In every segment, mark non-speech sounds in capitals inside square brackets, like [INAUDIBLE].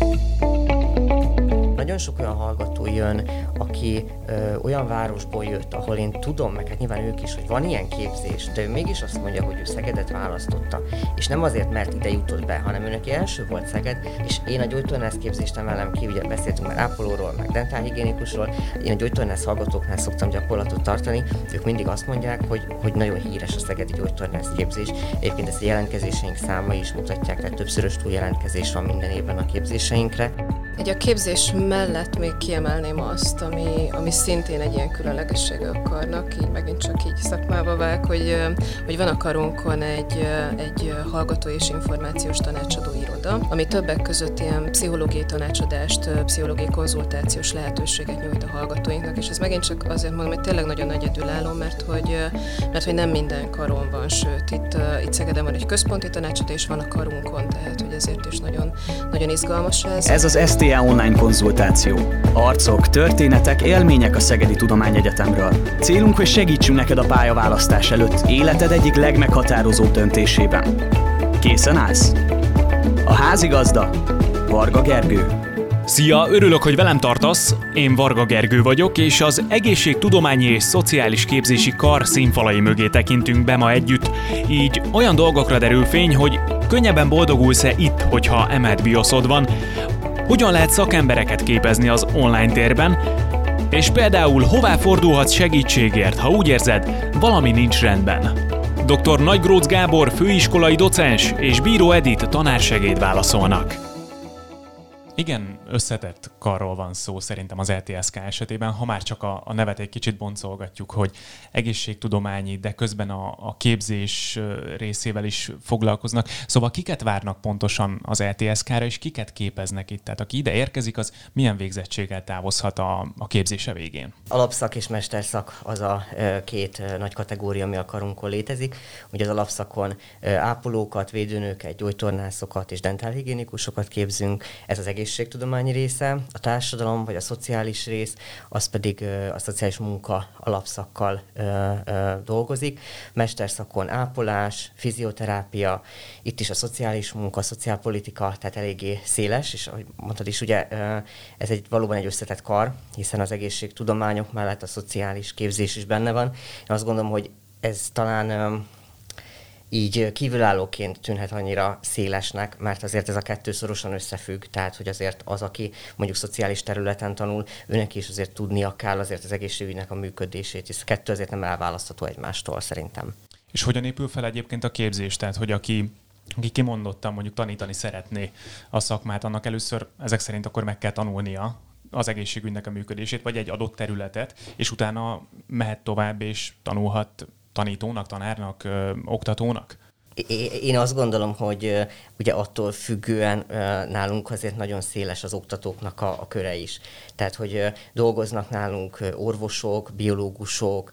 you Nagyon sok olyan hallgató jön, aki ö, olyan városból jött, ahol én tudom, meg hát nyilván ők is, hogy van ilyen képzés, de ő mégis azt mondja, hogy ő Szegedet választotta. És nem azért, mert ide jutott be, hanem neki első volt Szeged, és én a gyógytornász képzést emelem ki, ugye beszéltünk már ápolóról, meg dentálhigiénikusról, én a gyógytornász hallgatóknál szoktam gyakorlatot tartani, ők mindig azt mondják, hogy, hogy nagyon híres a szegedi gyógytornász képzés. Egyébként ezt a jelentkezéseink száma is mutatják, tehát többszörös túljelentkezés van minden évben a képzéseinkre. Egy a képzés mellett még kiemelném azt, ami, ami szintén egy ilyen különlegessége a karnak, így megint csak így szakmába vág, hogy, hogy van a karunkon egy, egy hallgató és információs tanácsadó iroda, ami többek között ilyen pszichológiai tanácsadást, pszichológiai konzultációs lehetőséget nyújt a hallgatóinknak, és ez megint csak azért mondom, hogy tényleg nagyon egyedülálló, mert hogy, mert hogy nem minden karon van, sőt, itt, itt Szegeden van egy központi tanácsadó, és van a karunkon, tehát hogy ezért is nagyon, nagyon izgalmas ez. Ez az STA online konzultáció. Arcok, történetek, élmények a Szegedi Tudományegyetemről. Célunk, hogy segítsünk neked a pályaválasztás előtt életed egyik legmeghatározó döntésében. Készen állsz? A házigazda Varga Gergő. Szia, örülök, hogy velem tartasz. Én Varga Gergő vagyok, és az Egészségtudományi és Szociális Képzési Kar színfalai mögé tekintünk be ma együtt. Így olyan dolgokra derül fény, hogy könnyebben boldogulsz-e itt, hogyha emelt bioszod van, hogyan lehet szakembereket képezni az online térben, és például hová fordulhatsz segítségért, ha úgy érzed, valami nincs rendben. Dr. Nagygrócz Gábor főiskolai docens és Bíró Edith tanársegéd válaszolnak. Igen, összetett karról van szó szerintem az LTSK esetében, ha már csak a, a nevet egy kicsit boncolgatjuk, hogy egészségtudományi, de közben a, a képzés részével is foglalkoznak. Szóval kiket várnak pontosan az LTSK-ra, és kiket képeznek itt? Tehát aki ide érkezik, az milyen végzettséggel távozhat a, a képzése végén? Alapszak és mesterszak az a két nagy kategória, ami a karunkon létezik. Ugye az alapszakon ápolókat, védőnőket, gyógytornászokat és dentálhigiénikusokat képzünk. Ez az egész egészségtudományi része, a társadalom vagy a szociális rész, az pedig a szociális munka alapszakkal dolgozik. Mesterszakon ápolás, fizioterápia, itt is a szociális munka, a szociálpolitika, tehát eléggé széles, és ahogy mondtad is, ugye ez egy valóban egy összetett kar, hiszen az egészségtudományok mellett a szociális képzés is benne van. Én azt gondolom, hogy ez talán így kívülállóként tűnhet annyira szélesnek, mert azért ez a kettő szorosan összefügg, tehát hogy azért az, aki mondjuk szociális területen tanul, őnek is azért tudnia kell azért az egészségügynek a működését, hisz a kettő azért nem elválasztható egymástól szerintem. És hogyan épül fel egyébként a képzés? Tehát, hogy aki aki kimondottan mondjuk tanítani szeretné a szakmát, annak először ezek szerint akkor meg kell tanulnia az egészségügynek a működését, vagy egy adott területet, és utána mehet tovább és tanulhat tanítónak, tanárnak, ö, oktatónak? Én azt gondolom, hogy ugye attól függően nálunk azért nagyon széles az oktatóknak a, a köre is. Tehát, hogy dolgoznak nálunk orvosok, biológusok,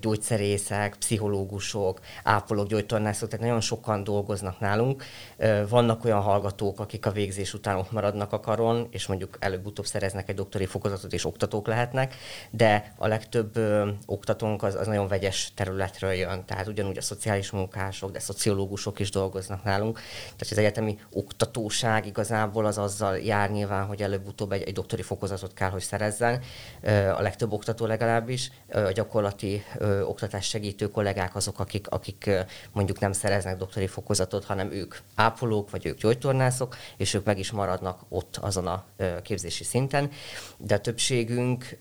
gyógyszerészek, pszichológusok, ápolók, gyógytornászok, tehát nagyon sokan dolgoznak nálunk. Vannak olyan hallgatók, akik a végzés után ott maradnak a karon, és mondjuk előbb-utóbb szereznek egy doktori fokozatot, és oktatók lehetnek, de a legtöbb oktatónk az, az nagyon vegyes területről jön. Tehát ugyanúgy a szociális munkások, de szociológusok is dolgoznak nálunk. Tehát az egyetemi oktatóság igazából az azzal jár nyilván, hogy előbb-utóbb egy, egy doktori fokozatot kell, hogy szerezzen. A legtöbb oktató legalábbis. A gyakorlati oktatás segítő kollégák azok, akik, akik mondjuk nem szereznek doktori fokozatot, hanem ők ápolók, vagy ők gyógytornászok, és ők meg is maradnak ott azon a képzési szinten. De a többségünk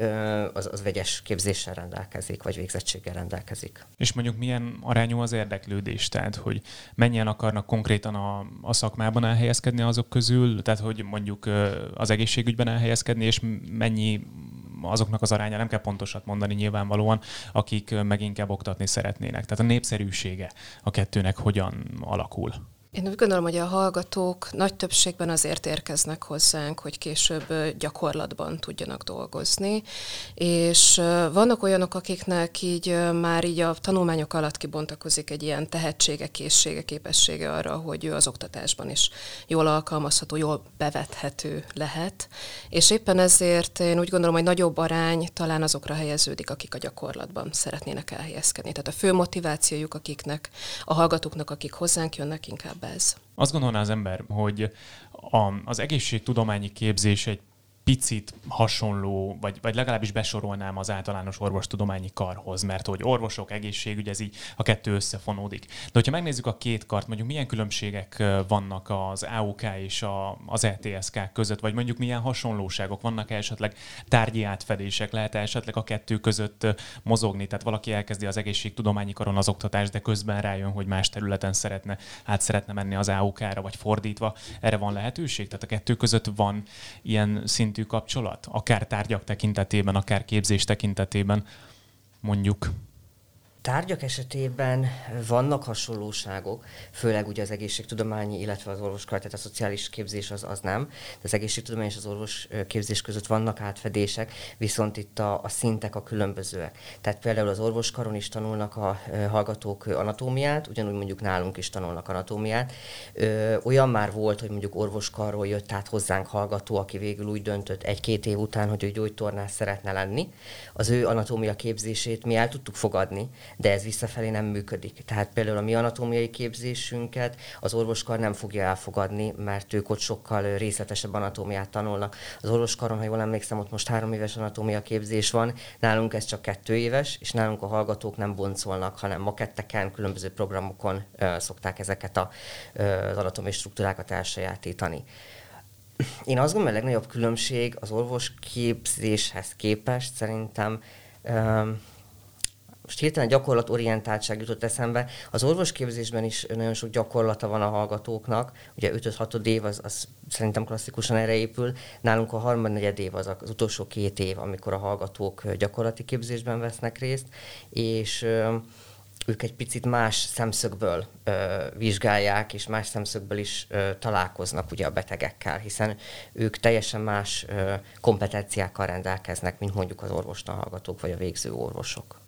az, az vegyes képzéssel rendelkezik, vagy végzettséggel rendelkezik. És mondjuk milyen arányú az érdeklődés? Tehát, hogy mennyien akarnak konkrétan a, a szakmában elhelyezkedni azok közül, tehát hogy mondjuk az egészségügyben elhelyezkedni, és mennyi azoknak az aránya, nem kell pontosat mondani nyilvánvalóan, akik meg inkább oktatni szeretnének. Tehát a népszerűsége a kettőnek hogyan alakul? Én úgy gondolom, hogy a hallgatók nagy többségben azért érkeznek hozzánk, hogy később gyakorlatban tudjanak dolgozni, és vannak olyanok, akiknek így már így a tanulmányok alatt kibontakozik egy ilyen tehetsége, készsége, képessége arra, hogy ő az oktatásban is jól alkalmazható, jól bevethető lehet, és éppen ezért én úgy gondolom, hogy nagyobb arány talán azokra helyeződik, akik a gyakorlatban szeretnének elhelyezkedni. Tehát a fő motivációjuk, akiknek, a hallgatóknak, akik hozzánk jönnek, inkább sebez. Azt gondolná az ember, hogy a, az egészségtudományi képzés egy picit hasonló, vagy, vagy legalábbis besorolnám az általános orvostudományi karhoz, mert hogy orvosok, egészségügy, ez így a kettő összefonódik. De hogyha megnézzük a két kart, mondjuk milyen különbségek vannak az AUK és a, az ETSK között, vagy mondjuk milyen hasonlóságok vannak esetleg tárgyi átfedések, lehet esetleg a kettő között mozogni, tehát valaki elkezdi az egészségtudományi karon az oktatást, de közben rájön, hogy más területen szeretne, át szeretne menni az AUK-ra, vagy fordítva. Erre van lehetőség? Tehát a kettő között van ilyen szintű szintű kapcsolat, akár tárgyak tekintetében, akár képzés tekintetében, mondjuk? Tárgyak esetében vannak hasonlóságok, főleg ugye az egészségtudományi, illetve az orvoskar, tehát a szociális képzés az, az nem, de az egészségtudomány és az orvos képzés között vannak átfedések, viszont itt a, a szintek a különbözőek. Tehát például az orvoskaron is tanulnak a hallgatók anatómiát, ugyanúgy mondjuk nálunk is tanulnak anatómiát. Olyan már volt, hogy mondjuk orvoskarról jött át hozzánk hallgató, aki végül úgy döntött egy-két év után, hogy ő gyógytornász szeretne lenni. Az ő anatómia képzését mi el tudtuk fogadni, de ez visszafelé nem működik. Tehát például a mi anatómiai képzésünket az orvoskar nem fogja elfogadni, mert ők ott sokkal részletesebb anatómiát tanulnak. Az orvoskaron, ha jól emlékszem, ott most három éves anatómia képzés van, nálunk ez csak kettő éves, és nálunk a hallgatók nem boncolnak, hanem maketteken, különböző programokon uh, szokták ezeket a, uh, az anatómiai struktúrákat elsajátítani. Én azt gondolom, a legnagyobb különbség az orvos képzéshez képest szerintem most hirtelen gyakorlatorientáltság jutott eszembe. Az orvosképzésben is nagyon sok gyakorlata van a hallgatóknak. Ugye 5-6 év az, az szerintem klasszikusan erre épül. Nálunk a harmadnegyed év az az utolsó két év, amikor a hallgatók gyakorlati képzésben vesznek részt, és ők egy picit más szemszögből ö, vizsgálják, és más szemszögből is ö, találkoznak ugye a betegekkel, hiszen ők teljesen más ö, kompetenciákkal rendelkeznek, mint mondjuk az orvostan hallgatók, vagy a végző orvosok.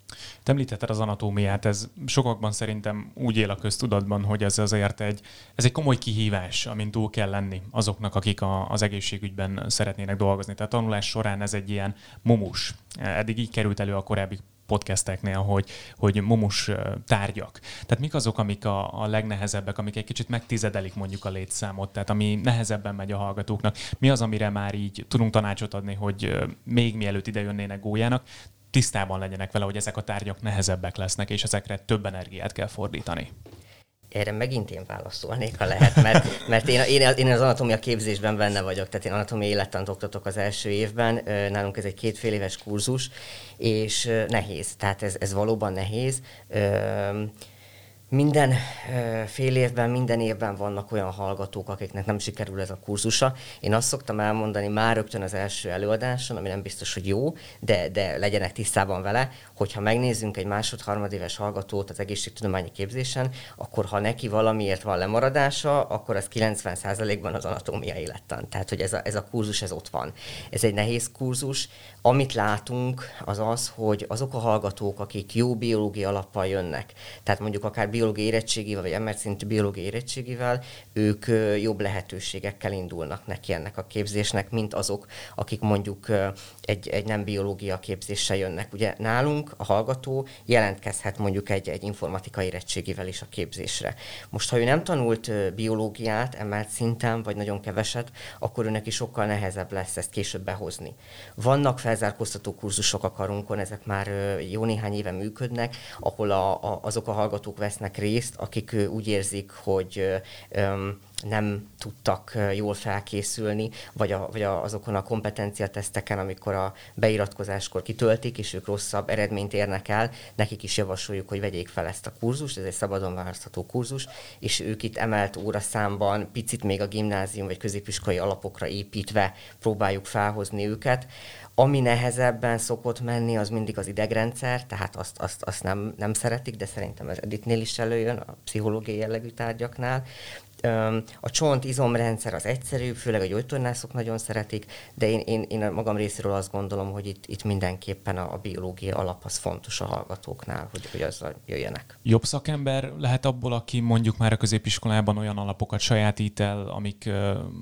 Te említetted az anatómiát, ez sokakban szerintem úgy él a köztudatban, hogy ez azért egy, ez egy komoly kihívás, amin túl kell lenni azoknak, akik a, az egészségügyben szeretnének dolgozni. Tehát a tanulás során ez egy ilyen mumus. Eddig így került elő a korábbi podcasteknél, hogy, hogy mumus tárgyak. Tehát mik azok, amik a, a legnehezebbek, amik egy kicsit megtizedelik mondjuk a létszámot, tehát ami nehezebben megy a hallgatóknak. Mi az, amire már így tudunk tanácsot adni, hogy még mielőtt ide jönnének gólyának, tisztában legyenek vele, hogy ezek a tárgyak nehezebbek lesznek, és ezekre több energiát kell fordítani? Erre megint én válaszolnék, ha lehet, mert, mert én, én, én az anatómia képzésben benne vagyok, tehát én anatómia élettant oktatok az első évben, nálunk ez egy kétfél éves kurzus, és nehéz, tehát ez, ez valóban nehéz minden fél évben, minden évben vannak olyan hallgatók, akiknek nem sikerül ez a kurzusa. Én azt szoktam elmondani már rögtön az első előadáson, ami nem biztos, hogy jó, de, de legyenek tisztában vele, hogyha megnézzünk egy másod-harmadéves hallgatót az egészségtudományi képzésen, akkor ha neki valamiért van lemaradása, akkor az 90%-ban az anatómia élettan. Tehát, hogy ez a, ez a kurzus, ez ott van. Ez egy nehéz kurzus. Amit látunk, az az, hogy azok a hallgatók, akik jó biológiai alappal jönnek, tehát mondjuk akár biológiai érettségével, vagy emelt szintű biológiai érettségével, ők jobb lehetőségekkel indulnak neki ennek a képzésnek, mint azok, akik mondjuk egy, egy nem biológia képzéssel jönnek. Ugye nálunk a hallgató jelentkezhet mondjuk egy, egy informatikai érettségével is a képzésre. Most, ha ő nem tanult biológiát emelt szinten, vagy nagyon keveset, akkor őnek is sokkal nehezebb lesz ezt később behozni. Vannak felzárkóztató kurzusok a karunkon, ezek már jó néhány éve működnek, ahol a, a, azok a hallgatók vesznek részt, akik úgy érzik, hogy nem tudtak jól felkészülni, vagy, a, vagy a, azokon a kompetenciateszteken, amikor a beiratkozáskor kitöltik, és ők rosszabb eredményt érnek el, nekik is javasoljuk, hogy vegyék fel ezt a kurzust, ez egy szabadon választható kurzus, és ők itt emelt óraszámban, picit még a gimnázium vagy középiskolai alapokra építve próbáljuk felhozni őket. Ami nehezebben szokott menni, az mindig az idegrendszer, tehát azt, azt, azt nem, nem szeretik, de szerintem ez Editnél is előjön, a pszichológiai jellegű tárgyaknál. A csont izomrendszer az egyszerűbb, főleg a gyógytornászok nagyon szeretik, de én, én, én a magam részéről azt gondolom, hogy itt, itt mindenképpen a, a biológia alap az fontos a hallgatóknál, hogy, hogy azzal jöjjenek. Jobb szakember lehet abból, aki mondjuk már a középiskolában olyan alapokat sajátít el, amik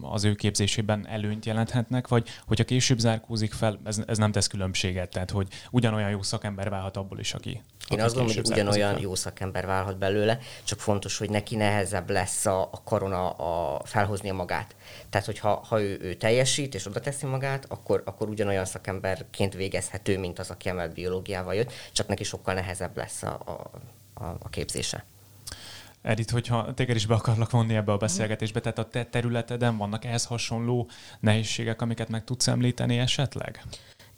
az ő képzésében előnyt jelenthetnek, vagy hogyha később zárkózik fel, ez, ez nem tesz különbséget, tehát hogy ugyanolyan jó szakember válhat abból is, aki Én azt gondolom, hogy ugyanolyan jó szakember válhat belőle, csak fontos, hogy neki nehezebb lesz a, a korona a felhozni a magát. Tehát, hogyha ha ő, ő teljesít és oda teszi magát, akkor, akkor ugyanolyan szakemberként végezhető, mint az, aki emelt biológiával jött, csak neki sokkal nehezebb lesz a, a, a, a képzése. Edith, hogyha téged is be akarlak vonni ebbe a beszélgetésbe, tehát a te területeden vannak ehhez hasonló nehézségek, amiket meg tudsz említeni esetleg?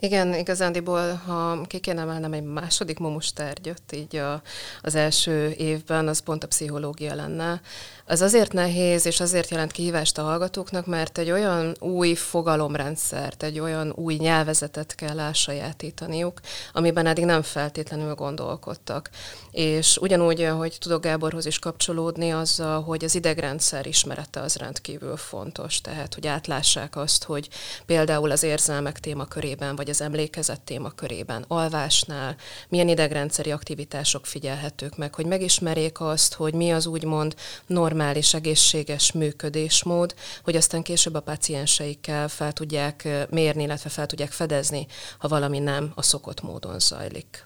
Igen, igazándiból, ha ki kéne emelnem egy második momustárgyat, így a, az első évben, az pont a pszichológia lenne. Az azért nehéz, és azért jelent kihívást a hallgatóknak, mert egy olyan új fogalomrendszert, egy olyan új nyelvezetet kell elsajátítaniuk, amiben eddig nem feltétlenül gondolkodtak. És ugyanúgy, hogy tudok Gáborhoz is kapcsolódni, azzal, hogy az idegrendszer ismerete az rendkívül fontos. Tehát, hogy átlássák azt, hogy például az érzelmek témakörében, vagy az emlékezet témakörében, alvásnál milyen idegrendszeri aktivitások figyelhetők meg, hogy megismerjék azt, hogy mi az úgymond normál normális, egészséges működésmód, hogy aztán később a pacienseikkel fel tudják mérni, illetve fel tudják fedezni, ha valami nem a szokott módon zajlik.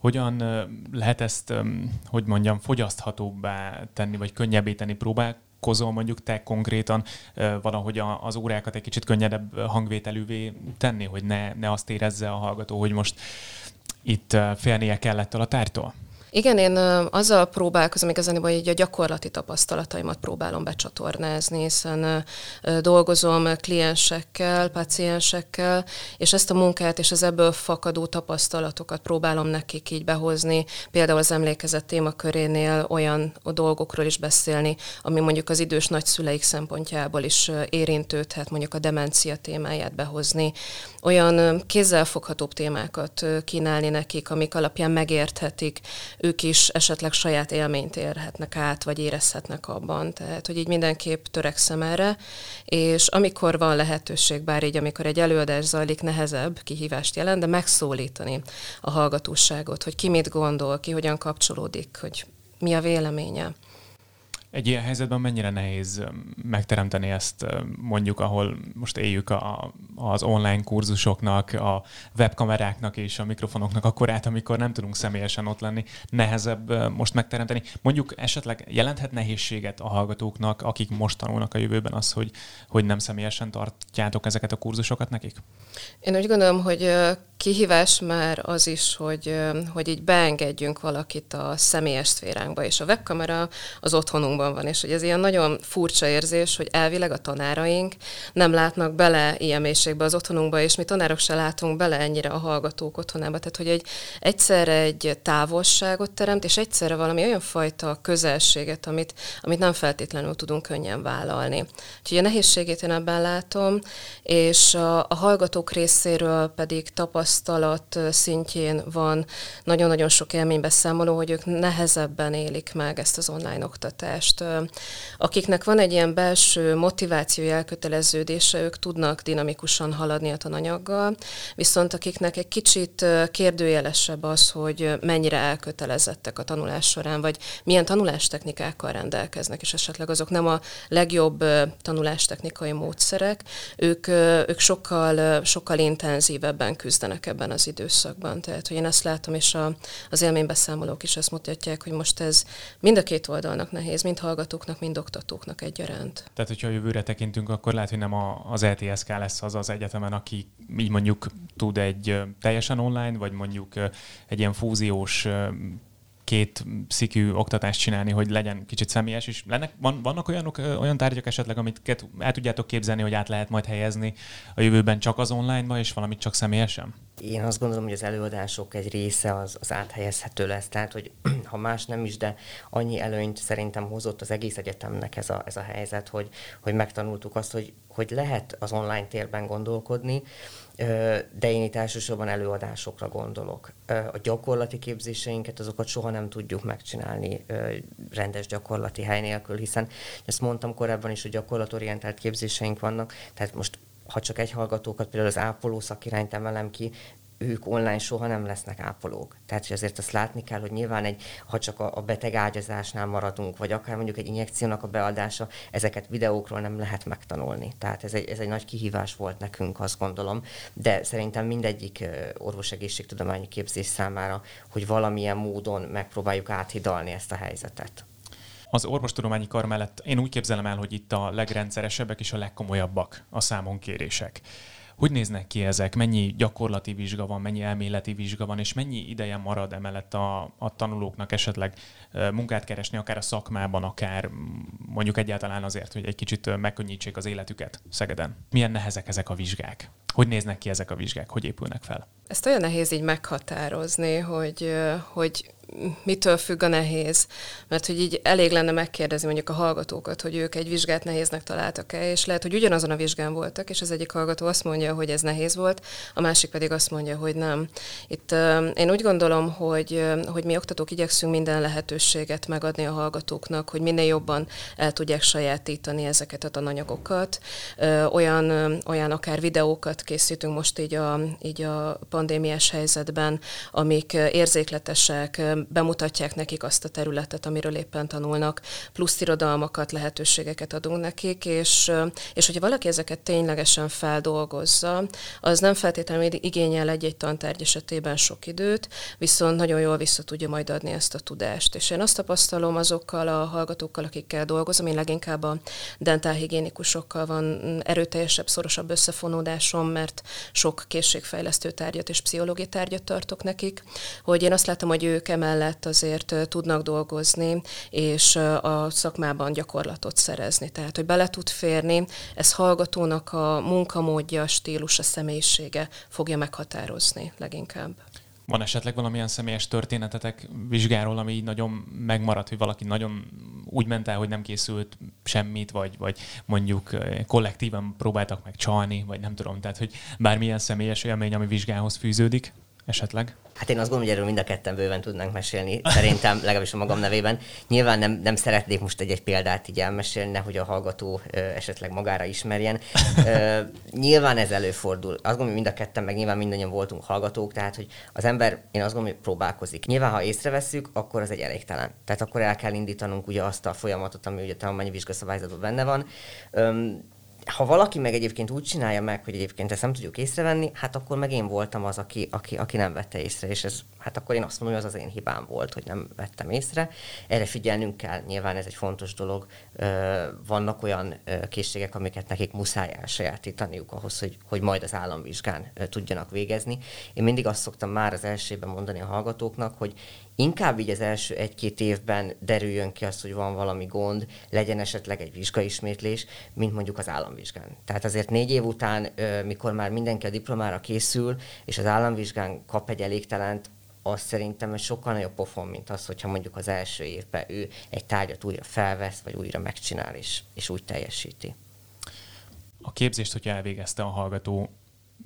Hogyan lehet ezt, hogy mondjam, fogyaszthatóbbá tenni, vagy könnyebbé tenni? Próbálkozol mondjuk te konkrétan valahogy az órákat egy kicsit könnyedebb hangvételűvé tenni, hogy ne, ne azt érezze a hallgató, hogy most itt félnie kellett a tártól? Igen, én azzal próbálkozom igazán, hogy a gyakorlati tapasztalataimat próbálom becsatornázni, hiszen dolgozom kliensekkel, paciensekkel, és ezt a munkát és az ebből fakadó tapasztalatokat próbálom nekik így behozni, például az emlékezet témakörénél olyan dolgokról is beszélni, ami mondjuk az idős nagyszüleik szempontjából is érintődhet, mondjuk a demencia témáját behozni, olyan kézzelfoghatóbb témákat kínálni nekik, amik alapján megérthetik ők is esetleg saját élményt érhetnek át, vagy érezhetnek abban. Tehát, hogy így mindenképp törekszem erre, és amikor van lehetőség, bár így, amikor egy előadás zajlik, nehezebb kihívást jelent, de megszólítani a hallgatóságot, hogy ki mit gondol, ki hogyan kapcsolódik, hogy mi a véleménye. Egy ilyen helyzetben mennyire nehéz megteremteni ezt, mondjuk, ahol most éljük a, az online kurzusoknak, a webkameráknak és a mikrofonoknak a korát, amikor nem tudunk személyesen ott lenni, nehezebb most megteremteni. Mondjuk esetleg jelenthet nehézséget a hallgatóknak, akik most tanulnak a jövőben az, hogy, hogy nem személyesen tartjátok ezeket a kurzusokat nekik? Én úgy gondolom, hogy kihívás már az is, hogy, hogy így beengedjünk valakit a személyes szféránkba, és a webkamera az otthonunkban van, és hogy ez ilyen nagyon furcsa érzés, hogy elvileg a tanáraink nem látnak bele ilyen mélységbe az otthonunkba, és mi tanárok se látunk bele ennyire a hallgatók otthonába, tehát hogy egy, egyszerre egy távolságot teremt, és egyszerre valami olyan fajta közelséget, amit, amit nem feltétlenül tudunk könnyen vállalni. Úgyhogy a nehézségét én ebben látom, és a, a hallgatók részéről pedig tapasztalat tapasztalat szintjén van nagyon-nagyon sok élménybeszámoló, hogy ők nehezebben élik meg ezt az online oktatást. Akiknek van egy ilyen belső motiváció elköteleződése, ők tudnak dinamikusan haladni a tananyaggal, viszont akiknek egy kicsit kérdőjelesebb az, hogy mennyire elkötelezettek a tanulás során, vagy milyen tanulástechnikákkal rendelkeznek, és esetleg azok nem a legjobb tanulástechnikai módszerek, ők, ők sokkal, sokkal intenzívebben küzdenek élnek ebben az időszakban. Tehát, hogy én ezt látom, és a, az élménybeszámolók is ezt mutatják, hogy most ez mind a két oldalnak nehéz, mind hallgatóknak, mind oktatóknak egyaránt. Tehát, hogyha a jövőre tekintünk, akkor lehet, hogy nem a, az ETSK lesz az az egyetemen, aki így mondjuk tud egy teljesen online, vagy mondjuk egy ilyen fúziós két szikű oktatást csinálni, hogy legyen kicsit személyes is. Lennek, van, vannak olyanok, olyan tárgyak esetleg, amit el tudjátok képzelni, hogy át lehet majd helyezni a jövőben csak az online-ba, és valamit csak személyesen? Én azt gondolom, hogy az előadások egy része az, az áthelyezhető lesz, tehát hogy [CLEARS THROAT] ha más nem is, de annyi előnyt szerintem hozott az egész egyetemnek ez a, ez a helyzet, hogy, hogy megtanultuk azt, hogy, hogy lehet az online térben gondolkodni, de én itt elsősorban előadásokra gondolok. A gyakorlati képzéseinket, azokat soha nem tudjuk megcsinálni rendes gyakorlati hely nélkül, hiszen ezt mondtam korábban is, hogy gyakorlatorientált képzéseink vannak, tehát most ha csak egy hallgatókat, például az ápoló szakirányt emelem ki, ők online soha nem lesznek ápolók. Tehát hogy azért azt látni kell, hogy nyilván egy, ha csak a, a beteg ágyazásnál maradunk, vagy akár mondjuk egy injekciónak a beadása, ezeket videókról nem lehet megtanulni. Tehát ez egy, ez egy nagy kihívás volt nekünk, azt gondolom, de szerintem mindegyik orvosegészségtudományi képzés számára, hogy valamilyen módon megpróbáljuk áthidalni ezt a helyzetet. Az orvostudományi kar mellett én úgy képzelem el, hogy itt a legrendszeresebbek és a legkomolyabbak a számonkérések. Hogy néznek ki ezek? Mennyi gyakorlati vizsga van, mennyi elméleti vizsga van, és mennyi ideje marad emellett a, a tanulóknak esetleg munkát keresni, akár a szakmában, akár mondjuk egyáltalán azért, hogy egy kicsit megkönnyítsék az életüket Szegeden? Milyen nehezek ezek a vizsgák? Hogy néznek ki ezek a vizsgák? Hogy épülnek fel? Ezt olyan nehéz így meghatározni, hogy, hogy mitől függ a nehéz. Mert hogy így elég lenne megkérdezni mondjuk a hallgatókat, hogy ők egy vizsgát nehéznek találtak-e, és lehet, hogy ugyanazon a vizsgán voltak, és az egyik hallgató azt mondja, hogy ez nehéz volt, a másik pedig azt mondja, hogy nem. Itt én úgy gondolom, hogy, hogy mi oktatók igyekszünk minden lehetőséget megadni a hallgatóknak, hogy minél jobban el tudják sajátítani ezeket a tananyagokat. Olyan, olyan akár videókat készítünk most így a, így a pandémiás helyzetben, amik érzékletesek, bemutatják nekik azt a területet, amiről éppen tanulnak, plusz irodalmakat, lehetőségeket adunk nekik, és, és hogyha valaki ezeket ténylegesen feldolgozza, az nem feltétlenül igényel egy-egy tantárgy esetében sok időt, viszont nagyon jól vissza tudja majd adni ezt a tudást. És én azt tapasztalom azokkal a hallgatókkal, akikkel dolgozom, én leginkább a dentálhigiénikusokkal van erőteljesebb, szorosabb összefonódásom, mert sok készségfejlesztő tárgyat és pszichológiai tárgyat tartok nekik, hogy én azt látom, hogy ők emel mellett azért tudnak dolgozni, és a szakmában gyakorlatot szerezni. Tehát, hogy bele tud férni, ez hallgatónak a munkamódja, stílusa, személyisége fogja meghatározni leginkább. Van esetleg valamilyen személyes történetetek vizsgáról, ami így nagyon megmaradt, hogy valaki nagyon úgy ment el, hogy nem készült semmit, vagy, vagy mondjuk kollektíven próbáltak meg csalni, vagy nem tudom, tehát hogy bármilyen személyes élmény, ami vizsgához fűződik esetleg? Hát én azt gondolom, hogy erről mind a ketten bőven tudnánk mesélni, szerintem [LAUGHS] legalábbis a magam nevében. Nyilván nem, nem szeretnék most egy-egy példát így elmesélni, nehogy a hallgató ö, esetleg magára ismerjen. Ö, [LAUGHS] nyilván ez előfordul. Azt gondolom, hogy mind a ketten, meg nyilván mindannyian voltunk hallgatók, tehát hogy az ember, én azt gondolom, hogy próbálkozik. Nyilván, ha észreveszünk, akkor az egy elégtelen. Tehát akkor el kell indítanunk ugye azt a folyamatot, ami ugye a tanulmányi vizsgaszabályzatban benne van. Ö, ha valaki meg egyébként úgy csinálja meg, hogy egyébként ezt nem tudjuk észrevenni, hát akkor meg én voltam az, aki, aki, aki nem vette észre, és ez, hát akkor én azt mondom, hogy az az én hibám volt, hogy nem vettem észre. Erre figyelnünk kell, nyilván ez egy fontos dolog. Vannak olyan készségek, amiket nekik muszáj elsajátítaniuk ahhoz, hogy, hogy majd az államvizsgán tudjanak végezni. Én mindig azt szoktam már az elsőben mondani a hallgatóknak, hogy inkább így az első egy-két évben derüljön ki az, hogy van valami gond, legyen esetleg egy vizsgaismétlés, mint mondjuk az államvizsgán. Tehát azért négy év után, mikor már mindenki a diplomára készül, és az államvizsgán kap egy elégtelent, az szerintem egy sokkal nagyobb pofon, mint az, hogyha mondjuk az első évben ő egy tárgyat újra felvesz, vagy újra megcsinál, és, és úgy teljesíti. A képzést, hogyha elvégezte a hallgató,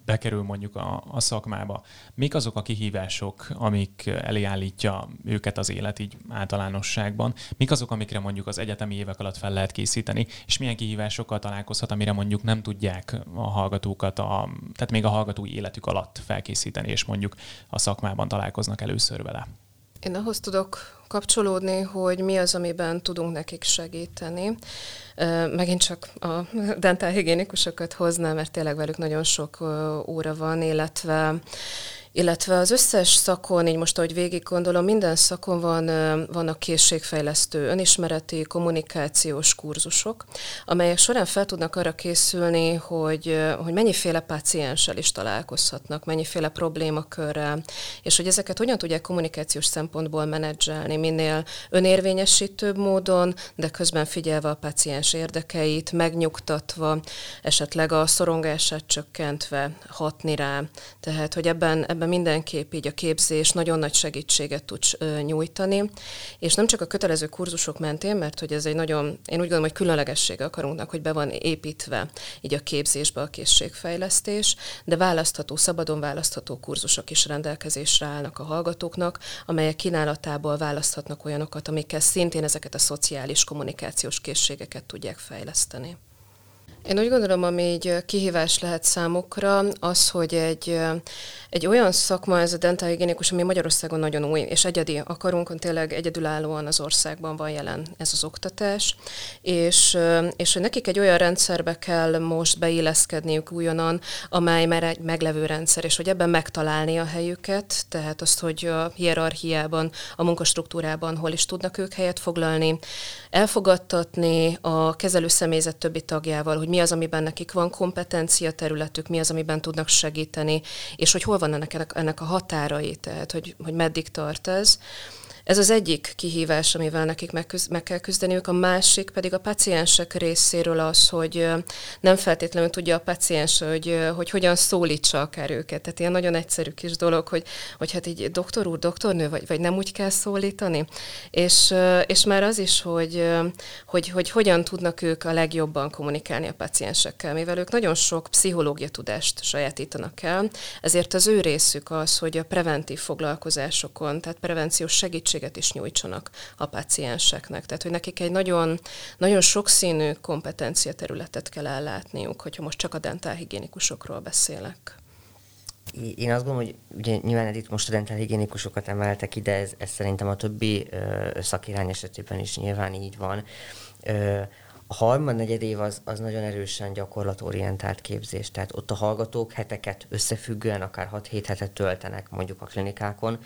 bekerül mondjuk a, a szakmába, mik azok a kihívások, amik elé állítja őket az élet így általánosságban, mik azok, amikre mondjuk az egyetemi évek alatt fel lehet készíteni, és milyen kihívásokkal találkozhat, amire mondjuk nem tudják a hallgatókat, a, tehát még a hallgatói életük alatt felkészíteni, és mondjuk a szakmában találkoznak először vele. Én ahhoz tudok kapcsolódni, hogy mi az, amiben tudunk nekik segíteni. Megint csak a [LAUGHS] dentálhigiénikusokat hoznám, mert tényleg velük nagyon sok óra van, illetve illetve az összes szakon, így most, ahogy végig gondolom, minden szakon van, vannak készségfejlesztő, önismereti, kommunikációs kurzusok, amelyek során fel tudnak arra készülni, hogy, hogy mennyiféle pácienssel is találkozhatnak, mennyiféle problémakörrel, és hogy ezeket hogyan tudják kommunikációs szempontból menedzselni, minél önérvényesítőbb módon, de közben figyelve a páciens érdekeit, megnyugtatva, esetleg a szorongását csökkentve hatni rá. Tehát, hogy ebben, ebben ebben mindenképp így a képzés nagyon nagy segítséget tud nyújtani, és nem csak a kötelező kurzusok mentén, mert hogy ez egy nagyon, én úgy gondolom, hogy különlegessége akarunknak, hogy be van építve így a képzésbe a készségfejlesztés, de választható, szabadon választható kurzusok is rendelkezésre állnak a hallgatóknak, amelyek kínálatából választhatnak olyanokat, amikkel szintén ezeket a szociális kommunikációs készségeket tudják fejleszteni. Én úgy gondolom, ami így kihívás lehet számukra, az, hogy egy, egy olyan szakma, ez a dentálhigiénikus, ami Magyarországon nagyon új, és egyedi akarunk, tényleg egyedülállóan az országban van jelen ez az oktatás, és, és nekik egy olyan rendszerbe kell most beilleszkedniük újonnan, amely már egy meglevő rendszer, és hogy ebben megtalálni a helyüket, tehát azt, hogy a hierarchiában, a munkastruktúrában hol is tudnak ők helyet foglalni, elfogadtatni a kezelő személyzet többi tagjával, hogy mi az, amiben nekik van kompetencia területük, mi az, amiben tudnak segíteni, és hogy hol van ennek, ennek a határai, tehát hogy, hogy meddig tart ez. Ez az egyik kihívás, amivel nekik megküzd, meg kell küzdeniük, a másik pedig a paciensek részéről az, hogy nem feltétlenül tudja a paciens, hogy, hogy hogyan szólítsa akár őket. Tehát ilyen nagyon egyszerű kis dolog, hogy, hogy hát így doktor úr, doktornő, vagy, vagy nem úgy kell szólítani. És, és már az is, hogy, hogy, hogy hogyan tudnak ők a legjobban kommunikálni a paciensekkel, mivel ők nagyon sok pszichológia tudást sajátítanak el, ezért az ő részük az, hogy a preventív foglalkozásokon, tehát prevenciós segítség segítséget is nyújtsanak a pácienseknek. Tehát, hogy nekik egy nagyon, nagyon sokszínű kompetencia területet kell ellátniuk, hogyha most csak a dentálhigiénikusokról beszélek. Én azt gondolom, hogy ugye nyilván itt most a dentálhigiénikusokat emeltek ide, ez, ez szerintem a többi ö, szakirány esetében is nyilván így van. Ö, a harmad negyed év az, az nagyon erősen gyakorlatorientált képzés, tehát ott a hallgatók heteket összefüggően, akár 6-7 hetet töltenek mondjuk a klinikákon,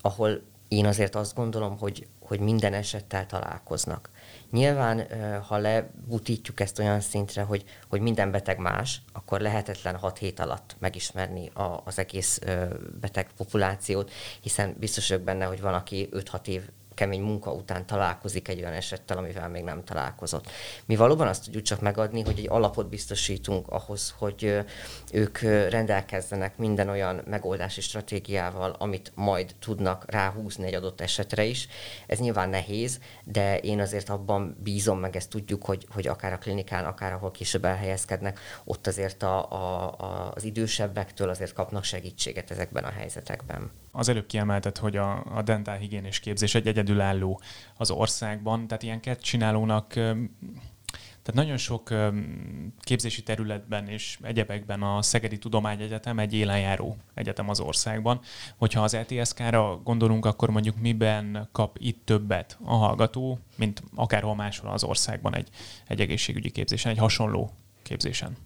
ahol én azért azt gondolom, hogy, hogy minden esettel találkoznak. Nyilván, ha lebutítjuk ezt olyan szintre, hogy, hogy minden beteg más, akkor lehetetlen 6 hét alatt megismerni a, az egész beteg populációt, hiszen biztos vagyok benne, hogy van, aki 5-6 év kemény munka után találkozik egy olyan esettel, amivel még nem találkozott. Mi valóban azt tudjuk csak megadni, hogy egy alapot biztosítunk ahhoz, hogy ők rendelkezzenek minden olyan megoldási stratégiával, amit majd tudnak ráhúzni egy adott esetre is. Ez nyilván nehéz, de én azért abban bízom, meg ezt tudjuk, hogy, hogy akár a klinikán, akár ahol később elhelyezkednek, ott azért a, a, a, az idősebbektől azért kapnak segítséget ezekben a helyzetekben az előbb kiemeltet, hogy a, a dentálhigiénés képzés egy egyedülálló az országban, tehát ilyen csinálónak tehát nagyon sok képzési területben és egyebekben a Szegedi Tudományegyetem egy élenjáró egyetem az országban. Hogyha az ETSK-ra gondolunk, akkor mondjuk miben kap itt többet a hallgató, mint akárhol máshol az országban egy, egy egészségügyi képzésen, egy hasonló képzésen?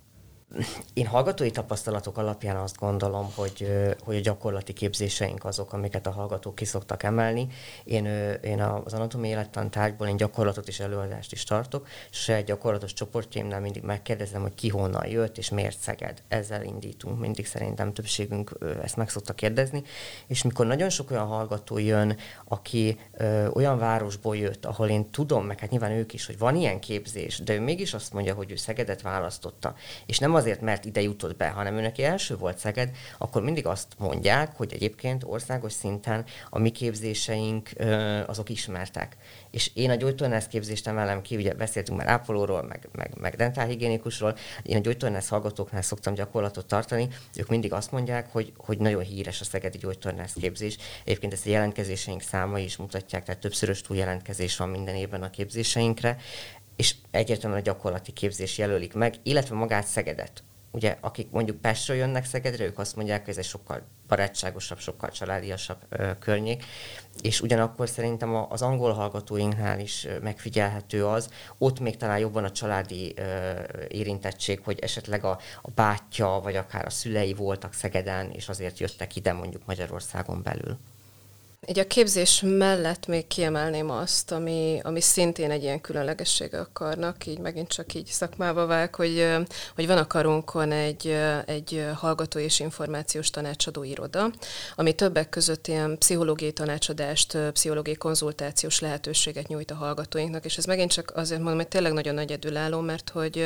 Én hallgatói tapasztalatok alapján azt gondolom, hogy, hogy a gyakorlati képzéseink azok, amiket a hallgatók ki szoktak emelni. Én, én az anatómiai élettan tárgyból én gyakorlatot és előadást is tartok, és egy gyakorlatos csoportjaimnál mindig megkérdezem, hogy ki honnan jött, és miért Szeged. Ezzel indítunk. Mindig szerintem többségünk ezt meg szokta kérdezni. És mikor nagyon sok olyan hallgató jön, aki ö, olyan városból jött, ahol én tudom, meg hát nyilván ők is, hogy van ilyen képzés, de ő mégis azt mondja, hogy ő Szegedet választotta, és nem azért, mert ide jutott be, hanem ő neki első volt Szeged, akkor mindig azt mondják, hogy egyébként országos szinten a mi képzéseink azok ismertek. És én a gyógytornász képzést emelem ki, ugye beszéltünk már ápolóról, meg, meg, meg dentálhigiénikusról, én a gyógytornász hallgatóknál szoktam gyakorlatot tartani, ők mindig azt mondják, hogy, hogy nagyon híres a szegedi gyógytornász képzés. Egyébként ezt a jelentkezéseink számai is mutatják, tehát többszörös túljelentkezés van minden évben a képzéseinkre és egyértelműen a gyakorlati képzés jelölik meg, illetve magát Szegedet. Ugye, akik mondjuk Pestről jönnek Szegedre, ők azt mondják, hogy ez egy sokkal barátságosabb, sokkal családiasabb ö, környék, és ugyanakkor szerintem az angol hallgatóinknál is megfigyelhető az, ott még talán jobban a családi ö, érintettség, hogy esetleg a, a bátyja, vagy akár a szülei voltak Szegeden, és azért jöttek ide mondjuk Magyarországon belül. Így a képzés mellett még kiemelném azt, ami, ami szintén egy ilyen különlegessége a karnak, így megint csak így szakmába vág, hogy, hogy van a karunkon egy, egy hallgató és információs tanácsadó iroda, ami többek között ilyen pszichológiai tanácsadást, pszichológiai konzultációs lehetőséget nyújt a hallgatóinknak, és ez megint csak azért mondom, hogy tényleg nagyon nagy egyedülálló, mert hogy,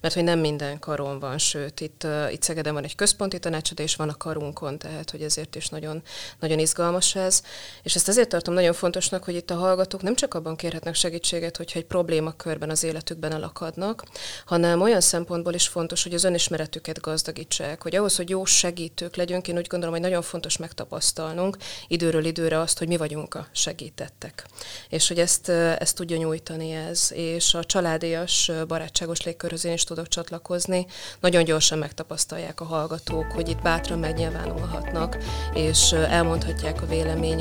mert hogy nem minden karon van, sőt, itt, itt Szegeden van egy központi tanácsadás, van a karunkon, tehát hogy ezért is nagyon, nagyon izgalmas ez. És ezt azért tartom nagyon fontosnak, hogy itt a hallgatók nem csak abban kérhetnek segítséget, hogyha egy problémakörben az életükben elakadnak, hanem olyan szempontból is fontos, hogy az önismeretüket gazdagítsák, hogy ahhoz, hogy jó segítők legyünk, én úgy gondolom, hogy nagyon fontos megtapasztalnunk időről időre azt, hogy mi vagyunk a segítettek. És hogy ezt, ezt tudja nyújtani ez. És a családias, barátságos légkörhöz én is tudok csatlakozni. Nagyon gyorsan megtapasztalják a hallgatók, hogy itt bátran megnyilvánulhatnak, és elmondhatják a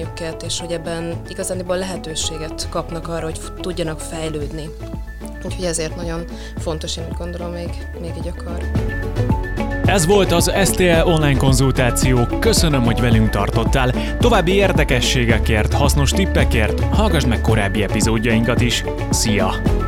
véleményüket, és hogy ebben igazániból lehetőséget kapnak arra, hogy tudjanak fejlődni. Úgyhogy ezért nagyon fontos, én úgy gondolom, még, még így akar. Ez volt az STL online konzultáció. Köszönöm, hogy velünk tartottál. További érdekességekért, hasznos tippekért hallgass meg korábbi epizódjainkat is. Szia!